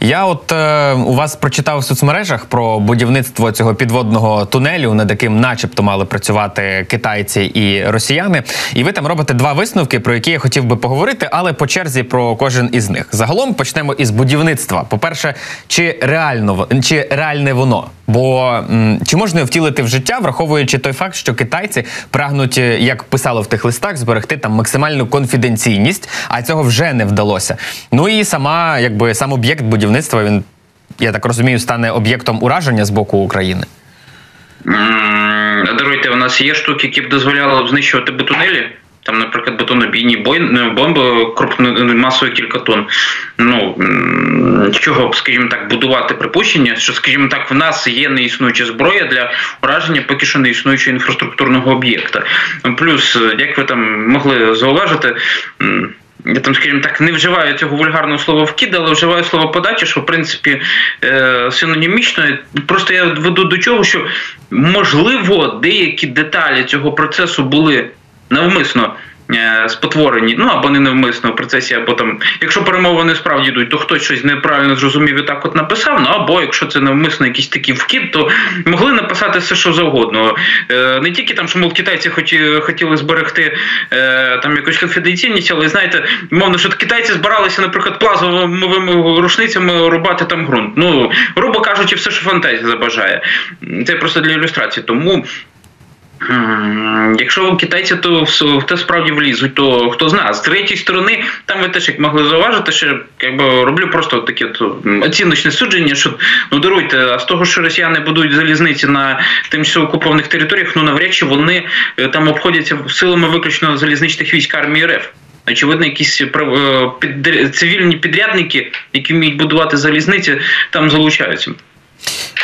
Я от е, у вас прочитав в соцмережах про будівництво цього підводного тунелю, над яким, начебто, мали працювати китайці і росіяни. І ви там робите два висновки, про які я хотів би поговорити, але по черзі про кожен із них. Загалом почнемо із будівництва. По перше, чи реально чи реальне воно? Бо м, чи можна втілити в життя, враховуючи той факт, що китайці прагнуть, е, як писало в тих листах, зберегти там максимальну конфіденційність, а цього вже не вдалося. Ну і сама, якби сам об'єкт будівництва, він я так розумію, стане об'єктом ураження з боку України. Даруйте, у нас є штуки, які б дозволяли знищувати бетунелі. Там, наприклад, бетонобійні бомби масою кілька тонн. Ну чого скажімо так, будувати припущення, що, скажімо так, в нас є неіснуюча зброя для ураження поки що не існуючого інфраструктурного об'єкта. Плюс, як ви там могли зауважити. Я там, скажімо так, не вживаю цього вульгарного слова вкид, але вживаю слово подача, що в принципі е, синонімічно. Просто я веду до чого, що можливо деякі деталі цього процесу були навмисно спотворені, ну або не навмисно в процесі, або там, якщо перемовини справді йдуть, то хтось щось неправильно зрозумів і так от написав. Ну або якщо це навмисно якийсь такий вкид, то могли написати все, що завгодно. Е, не тільки там, що мов китайці хоті, хотіли зберегти е, там якусь конфіденційність, але знаєте, мовно, що китайці збиралися, наприклад, плазовими рушницями рубати там ґрунт. Ну, грубо кажучи, все, що фантазія забажає. Це просто для ілюстрації. Тому. Якщо китайці то в те справді влізуть, то хто знає. З третьої сторони, там ви теж як могли зауважити, що якби роблю просто таке оціночне судження, що ну даруйте, а з того, що росіяни будують залізниці на тимчасово окупованих територіях, ну навряд чи вони е, там обходяться силами виключно залізничних військ армії РФ. Очевидно, якісь е, цивільні підрядники, які вміють будувати залізниці, там залучаються.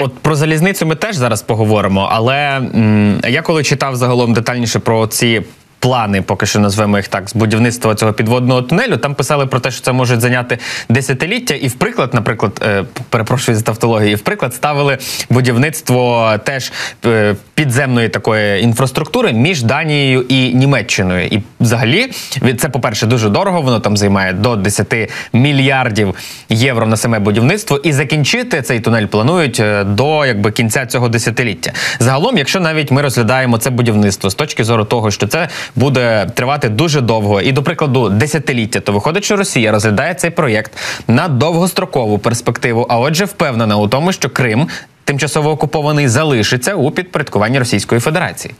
От про залізницю ми теж зараз поговоримо, але м, я коли читав загалом детальніше про ці плани, поки що назвемо їх так, з будівництва цього підводного тунелю. Там писали про те, що це може зайняти десятиліття, і в приклад, наприклад, е, перепрошую за тавтологію, в приклад ставили будівництво теж е, підземної такої інфраструктури між Данією і Німеччиною. І взагалі це, по-перше, дуже дорого. Воно там займає до 10 мільярдів євро на саме будівництво. І закінчити цей тунель планують е, до якби кінця цього десятиліття. Загалом, якщо навіть ми розглядаємо це будівництво з точки зору того, що це буде тривати дуже довго, і до прикладу, десятиліття, то виходить, що Росія розглядає цей проєкт на довгострокову перспективу. А отже, впевнена у тому, що Крим тимчасово окупований залишиться у підпорядкуванні Російської Федерації.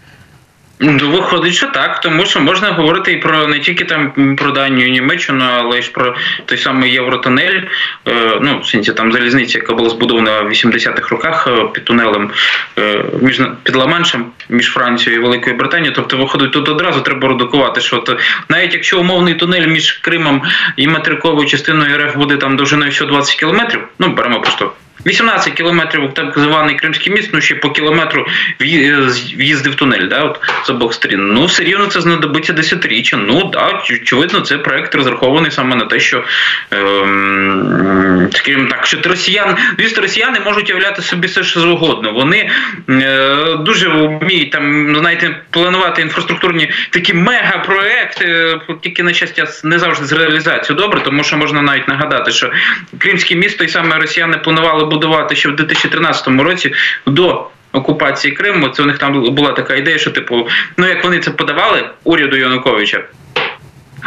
Виходить, що так, тому що можна говорити і про не тільки там про Данію, Німеччину, але й про той самий Євротунель. Е, ну, в сенсі там залізниця, яка була збудована в 80-х роках е, під тунелем е, між під Ла-Маншем, між Францією і Великою Британією. Тобто, виходить, тут одразу треба редукувати, що то навіть якщо умовний тунель між Кримом і материковою частиною РФ буде там довжиною 120 кілометрів, ну беремо просто 18 кілометрів так званий Кримський міст, ну ще по кілометру в'їзди в тунель, да, от з обох сторін. Ну, все рівно це знадобиться десятиріччя. Ну да, очевидно, це проект розрахований саме на те, що ем, скажімо так, що росіян, звісно, росіяни можуть являти собі все що завгодно. Вони е, дуже вміють там, знаєте, планувати інфраструктурні такі мегапроекти, тільки на щастя не завжди з реалізацією добре, тому що можна навіть нагадати, що Кримське місто і саме росіяни планували будувати ще в 2013 році до окупації Криму. Це у них там була така ідея, що типу, ну як вони це подавали уряду Януковича.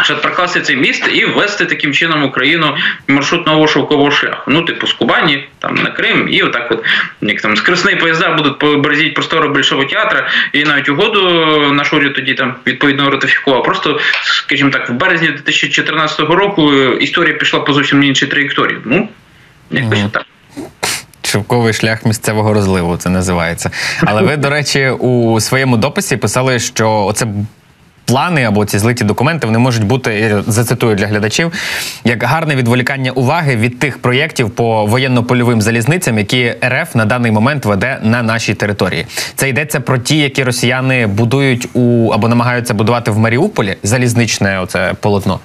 Щоб прокласти цей міст і ввести таким чином Україну маршрут нового шовкового шляху. Ну, типу, з Кубані, там на Крим, і отак, от як там скресні поїзда будуть поберезіть простору Большого театра, і навіть угоду наш уряд тоді там відповідно ратифікував. Просто, скажімо так, в березні 2014 року історія пішла по зовсім іншій траєкторії. Ну, якось mm. так. Шовковий шлях місцевого розливу це називається. Але ви, до речі, у своєму дописі писали, що оце. Плани або ці злиті документи вони можуть бути зацитую для глядачів як гарне відволікання уваги від тих проєктів по воєнно-польовим залізницям, які РФ на даний момент веде на нашій території. Це йдеться про ті, які росіяни будують у або намагаються будувати в Маріуполі залізничне оце полотно.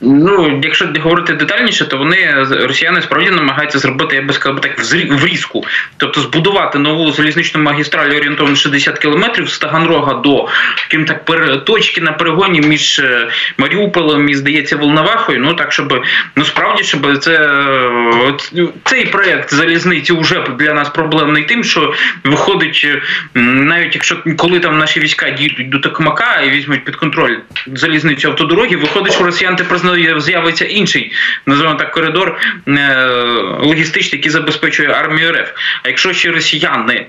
Ну, якщо говорити детальніше, то вони росіяни справді намагаються зробити, я би сказав, так врізку. Тобто збудувати нову залізничну магістраль орієнтовно 60 кілометрів з Таганрога до так, точки на перегоні між е, Маріуполем і, здається, Волновахою. Ну так, щоб ну справді, щоб це цей проект залізниці вже для нас проблемний тим, що виходить, навіть якщо коли там наші війська дійдуть до Токмака і візьмуть під контроль залізницю автодороги, виходить, що росіяни з'явиться інший, називаємо так, коридор е, логістичний, який забезпечує армію РФ. А якщо ще росіяни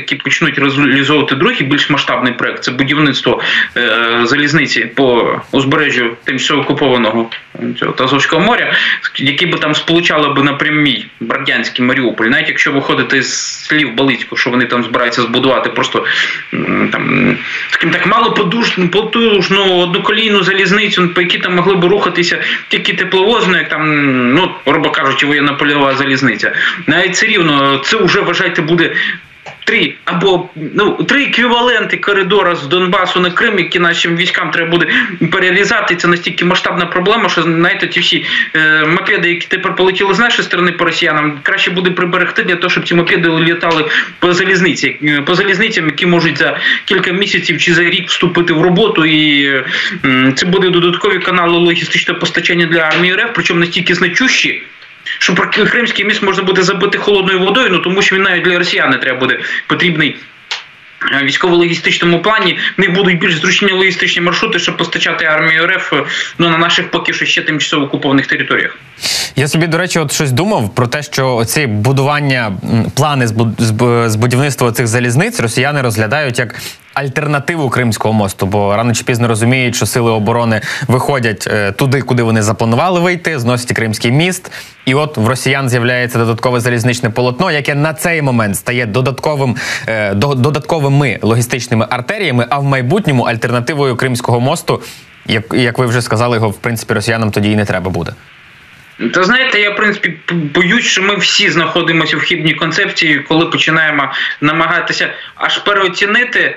таки почнуть реалізовувати другий більш масштабний проект це будівництво е, залізниці по узбережжю тимчасово окупованого цього Тазовського моря, які би там сполучали би напрямі Бродянський Маріуполь, навіть якщо виходити з слів Балицького, що вони там збираються збудувати просто там скажімо так мало подушну, потужну одноколійну залізницю, по якій там могли б рухатися тільки тепловозно, як там, ну грубо кажучи, воєнна польова залізниця. Навіть все рівно це вже вважайте буде три або ну три еквіваленти коридора з Донбасу на Крим, які нашим військам треба буде перерізати. Це настільки масштабна проблема, що знаєте, ті всі е, мопеди, які тепер полетіли з нашої сторони по росіянам, краще буде приберегти для того, щоб ці мопеди літали по залізниці, е, по залізницям, які можуть за кілька місяців чи за рік вступити в роботу, і е, це буде додаткові канали логістичного постачання для армії РФ, причому настільки значущі що про Кримський міст можна буде забити холодною водою, ну тому що він навіть для росіян не треба буде потрібний. Е, військово-логістичному плані в них будуть більш зручні логістичні маршрути, щоб постачати армію РФ ну, на наших поки що ще тимчасово окупованих територіях. Я собі, до речі, от щось думав про те, що ці будування плани з будівництва цих залізниць росіяни розглядають як альтернативу Кримського мосту, бо рано чи пізно розуміють, що сили оборони виходять е, туди, куди вони запланували вийти, зносять Кримський міст. І от в росіян з'являється додаткове залізничне полотно, яке на цей момент стає додатковим е, додатковими логістичними артеріями, а в майбутньому альтернативою Кримського мосту, як, як ви вже сказали, його в принципі росіянам тоді і не треба буде. Та знаєте, я в принципі боюсь, що ми всі знаходимося в хибній концепції, коли починаємо намагатися аж переоцінити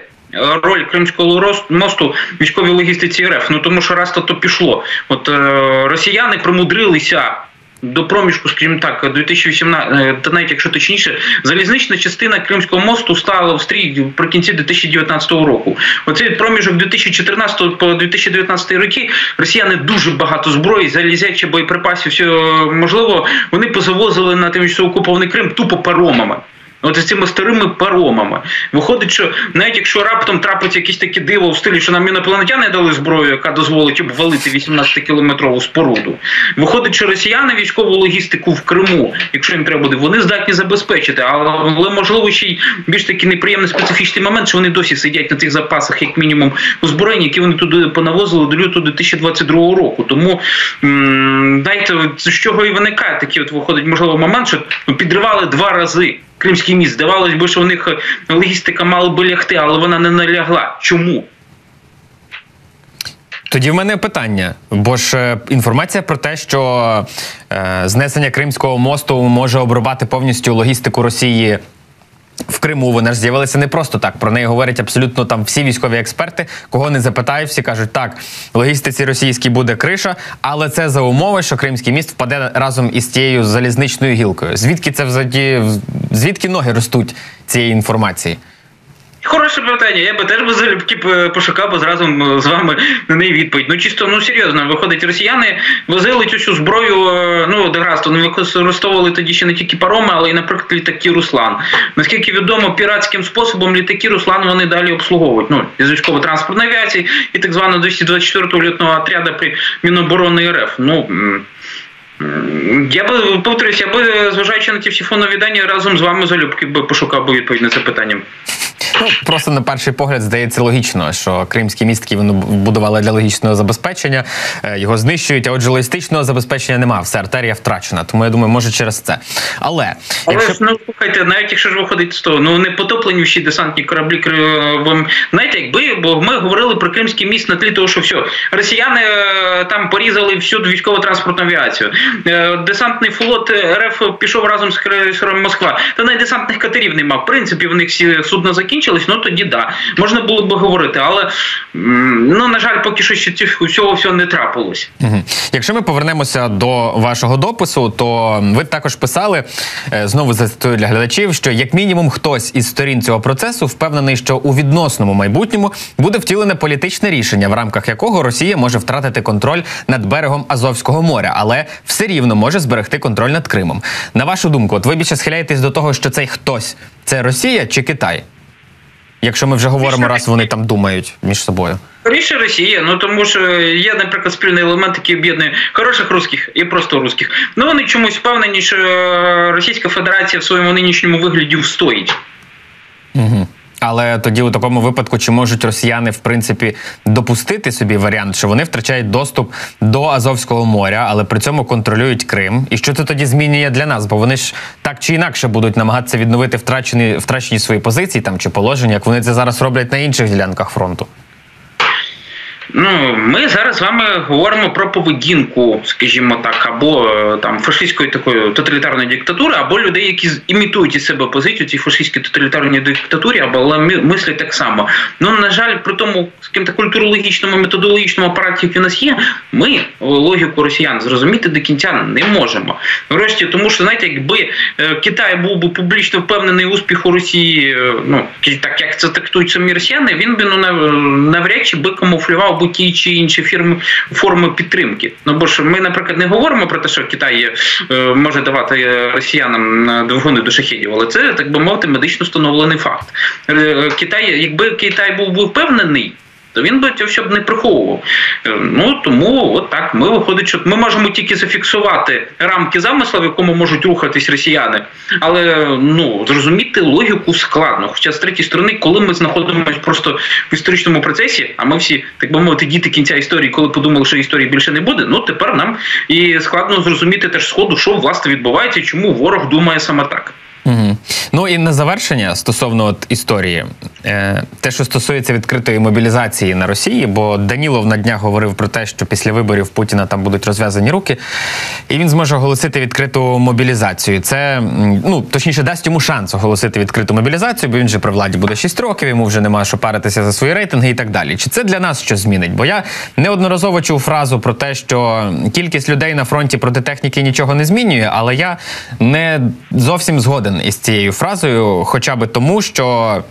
роль Кримського мосту військовій логістиці РФ. Ну тому що раз то пішло. От е, росіяни примудрилися. До проміжку, скажімо так, 2018, е, та навіть якщо точніше, залізнична частина Кримського мосту стала в стрій при кінці 2019 року. Оцей проміжок 2014 по 2019 роки росіяни дуже багато зброї, залізячі боєприпасів, все можливо, вони позавозили на тимчасово окупований Крим тупо паромами. От з цими старими паромами. Виходить, що навіть якщо раптом трапиться якісь такі диво в стилі, що нам інопланетяни дали зброю, яка дозволить обвалити 18-кілометрову споруду. Виходить, що росіяни військову логістику в Криму, якщо їм треба буде, вони здатні забезпечити. Але можливо ще й більш такий неприємний специфічний момент, що вони досі сидять на цих запасах, як мінімум, озброєння, які вони туди понавозили до лютого 2022 року. Тому м дайте з чого і виникає такий от виходить, можливо, момент, що підривали два рази. Кримський міст. Здавалось би, що у них е, логістика мала би лягти, але вона не налягла. Чому? Тоді в мене питання, бо ж е, інформація про те, що е, знесення Кримського мосту може обрубати повністю логістику Росії в Криму вона ж з'явилася не просто так. Про неї говорять абсолютно там всі військові експерти. Кого не запитаю, всі кажуть, так логістиці російській буде криша, але це за умови, що Кримський міст впаде разом із тією залізничною гілкою. Звідки це взагалі звідки ноги ростуть цієї інформації? Хороше питання. Я би теж би залюбки пошукав би зразу з вами на неї відповідь. Ну чисто ну серйозно, виходить, росіяни возили цю всю зброю. Е, ну деграст, вони використовували тоді ще не тільки пароми, але й, наприклад, літаки Руслан. Наскільки відомо, піратським способом літаки Руслан вони далі обслуговують. Ну із військово-транспортної авіації і так званого 224-го літного отряду при Міноборони РФ. Ну я би повторюсь, я би зважаючи на ті всі фонові дані разом з вами залюбки би пошукав би відповідь на це питання. Ну, Просто на перший погляд здається логічно, що кримські містки вони будували для логічного забезпечення, е, його знищують, а отже, логістичного забезпечення немає. Все артерія втрачена. Тому я думаю, може через це. Але Але якщо... ж, ну слухайте, навіть якщо ж виходить з того, ну не потоплені всі десантні кораблі знаєте, якби бо ми говорили про Кримський міст на тлі того, що все росіяни е, там порізали всю військово-транспортну авіацію. Е, десантний флот РФ пішов разом з крейсером Москва. Та навіть десантних катерів нема. В принципі, в них всі судна закінчились, ну тоді да. Можна було б говорити, але ну на жаль, поки що ще цього всього не трапилось. Якщо ми повернемося до вашого допису, то ви також писали е, знову зацитую для глядачів, що як мінімум хтось із сторін цього процесу впевнений, що у відносному майбутньому буде втілене політичне рішення, в рамках якого Росія може втратити контроль над берегом Азовського моря, але все рівно може зберегти контроль над Кримом. На вашу думку, от ви більше схиляєтесь до того, що цей хтось це Росія чи Китай? Якщо ми вже говоримо, раз вони там думають між собою. Скоріше Росія, ну тому що є, наприклад, спільний елемент, який об'єднує хороших русських і просто русських. Ну вони чомусь впевнені, що Російська Федерація в своєму нинішньому вигляді встоїть. Угу. Але тоді у такому випадку чи можуть росіяни в принципі допустити собі варіант, що вони втрачають доступ до Азовського моря, але при цьому контролюють Крим? І що це тоді змінює для нас? Бо вони ж так чи інакше будуть намагатися відновити втрачені втрачені свої позиції там чи положення, як вони це зараз роблять на інших ділянках фронту. Ну, ми зараз з вами говоримо про поведінку, скажімо так, або е, там фашистської такої тоталітарної диктатури, або людей, які імітують із себе позицію цій фашистській тоталітарній диктатурі, або мислять так само. Ну на жаль, при тому так, культурологічному методологічному апараті, який у нас є, ми логіку росіян зрозуміти до кінця не можемо. Врешті, тому що знаєте, якби е, Китай був би публічно впевнений успіху Росії, е, ну так як це трактують самі росіяни, він би ну навряд чи би камуфлював або ті чи інші фірми форми підтримки. Ну бо ж ми, наприклад, не говоримо про те, що Китай е, може давати росіянам двигуни до шахідів, але це так би мовити медично встановлений факт. Е, Китай, якби Китай був впевнений то він би цього не приховував. Е, ну тому от так ми виходить, що ми можемо тільки зафіксувати рамки замисла, в якому можуть рухатись росіяни, але ну зрозуміти логіку складно. Хоча з третьої сторони, коли ми знаходимося просто в історичному процесі, а ми всі так би мовити, діти кінця історії, коли подумали, що історії більше не буде, ну тепер нам і складно зрозуміти теж сходу, що власне відбувається, чому ворог думає саме так. Угу. Ну і на завершення стосовно от історії, е, те, що стосується відкритої мобілізації на Росії, бо Данілов на днях говорив про те, що після виборів Путіна там будуть розв'язані руки, і він зможе оголосити відкриту мобілізацію. Це ну точніше дасть йому шанс оголосити відкриту мобілізацію, бо він же при владі буде 6 років, йому вже нема що паритися за свої рейтинги і так далі. Чи це для нас щось змінить? Бо я неодноразово чув фразу про те, що кількість людей на фронті проти техніки нічого не змінює, але я не зовсім згоден із цією фразою, хоча би тому, що.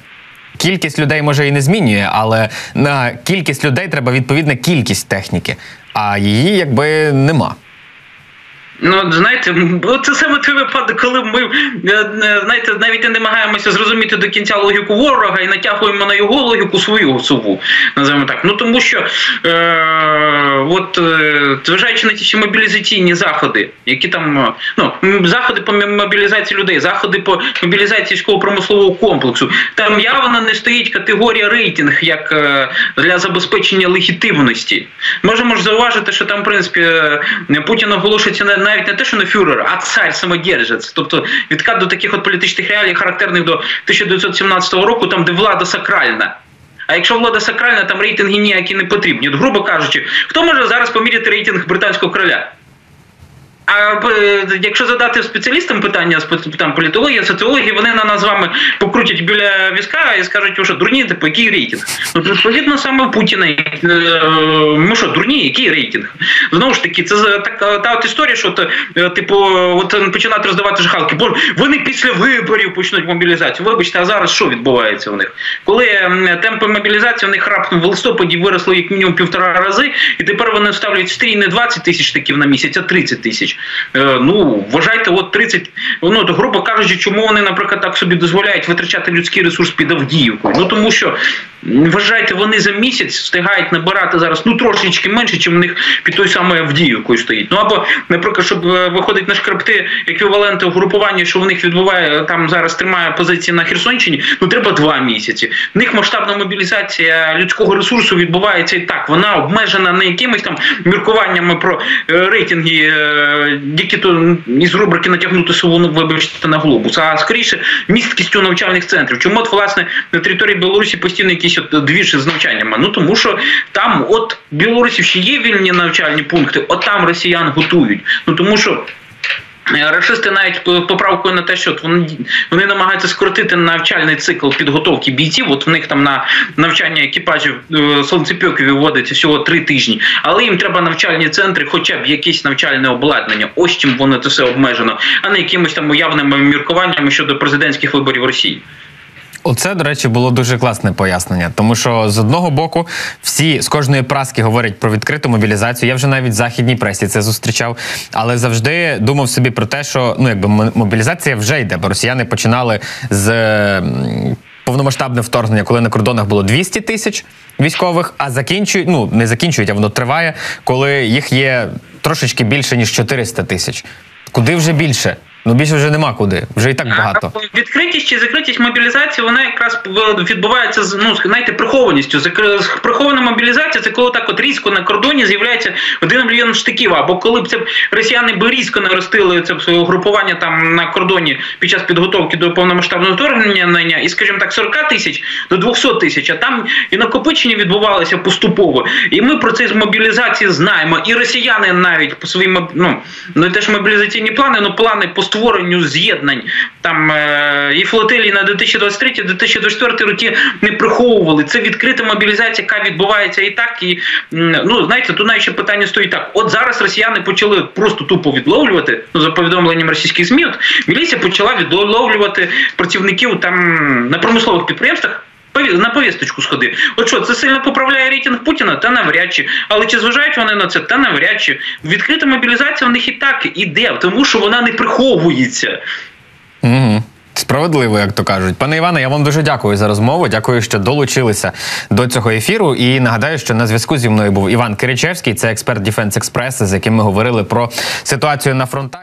Кількість людей може і не змінює, але на кількість людей треба відповідна кількість техніки, а її якби нема. Ну, знаєте, це саме той випадок, коли ми е, е, знаєте, навіть не намагаємося зрозуміти до кінця логіку ворога і натягуємо на його логіку свою сову. Називаємо так. Ну тому що е, от е, зважаючи на ті всі мобілізаційні заходи, які там ну заходи по мобілізації людей, заходи по мобілізації військово промислового комплексу, там явно не стоїть категорія рейтинг як для забезпечення легітимності. Можемо ж зауважити, що там в принципі Путін оголошується на навіть не те, що не фюрер, а цар самодержець. Тобто відкат до таких от політичних реалій, характерних до 1917 року, там де влада сакральна. А якщо влада сакральна, там рейтинги ніякі не потрібні. От, грубо кажучи, хто може зараз поміряти рейтинг британського короля? А якщо задати спеціалістам питання там, політології, соціології, вони на нас з вами покрутять біля візка і скажуть, що дурні, типу, який рейтинг? Ну, відповідно, саме Путіна. Е, ми що, дурні, який рейтинг? Знову ж таки, це так, та от історія, що е, типу, от починати роздавати жахалки, бо вони після виборів почнуть мобілізацію. Вибачте, а зараз що відбувається у них? Коли темпи мобілізації у них раптом в листопаді виросли як мінімум півтора рази, і тепер вони ставлять стрій не 20 тисяч таків на місяць, а 30 тисяч. Е, ну вважайте, от 30, ну то грубо кажучи, чому вони, наприклад, так собі дозволяють витрачати людський ресурс під Авдіївкою? Ну тому що вважайте, вони за місяць встигають набирати зараз ну трошечки менше, чим в них під той самою Авдіївкою стоїть. Ну або, наприклад, щоб е, виходить на шкребти еквіваленти угрупування, що в них відбуває там зараз тримає позиції на Херсонщині, ну треба два місяці. В них масштабна мобілізація людського ресурсу відбувається і так. Вона обмежена не якимись там міркуваннями про е, рейтинги які то із рубрики натягнути сову, ну, вибачте, на глобус, а скоріше місткістю навчальних центрів. Чому от власне на території Білорусі постійно якісь от двіж з навчаннями? Ну тому що там, от в Білорусі ще є вільні навчальні пункти, от там росіян готують. Ну тому що. Е, Рашисти навіть поправкою на те, що вони вони намагаються скоротити навчальний цикл підготовки бійців. От в них там на навчання екіпажів е, сонцепьоків виводиться всього три тижні, але їм треба навчальні центри, хоча б якесь навчальне обладнання. Ось чим воно це все обмежено, а не якимись там уявними міркуваннями щодо президентських виборів Росії. Оце, до речі, було дуже класне пояснення, тому що з одного боку всі з кожної праски говорять про відкриту мобілізацію. Я вже навіть в західній пресі це зустрічав, але завжди думав собі про те, що ну якби мобілізація вже йде, бо росіяни починали з повномасштабне вторгнення, коли на кордонах було 200 тисяч військових, а закінчують, ну не закінчують, а воно триває, коли їх є трошечки більше ніж 400 тисяч. Куди вже більше? Ну більше вже нема куди, вже і так багато. Відкритість чи закритість мобілізації, вона якраз відбувається з ну знаєте, прихованістю. Прихована мобілізація це коли так от різко на кордоні з'являється один мільйон штиків. Або коли б це росіяни б різко наростили це своє групування там на кордоні під час підготовки до повномасштабного вторгнення, і, скажімо так, 40 тисяч до 200 тисяч, а там і накопичення відбувалося поступово. І ми про це з мобілізації знаємо. І росіяни навіть по своїм ну не теж мобілізаційні плани, але плани по створенню з'єднань там е, і флотилії на 2023-2024 роки не приховували. Це відкрита мобілізація, яка відбувається і так. І ну знаєте, тут навіть ще питання стоїть так. От зараз росіяни почали просто тупо відловлювати. Ну за повідомленням російських змі, от міліція почала відловлювати працівників там на промислових підприємствах на повісточку сходив. От що, це сильно поправляє рейтинг Путіна? Та навряд чи. Але чи зважають вони на це? Та навряд чи. Відкрита мобілізація в них і так іде, тому що вона не приховується. Угу. Справедливо, як то кажуть. Пане Іване, я вам дуже дякую за розмову. Дякую, що долучилися до цього ефіру. І нагадаю, що на зв'язку зі мною був Іван Киричевський, це експерт Defense Express, з яким ми говорили про ситуацію на фронтах.